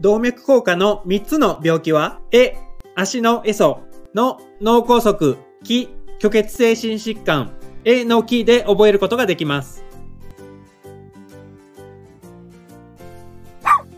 動脈硬化の3つの病気は、え、足のエソ、の脳梗塞、気、虚血性心疾患、えの気で覚えることができます。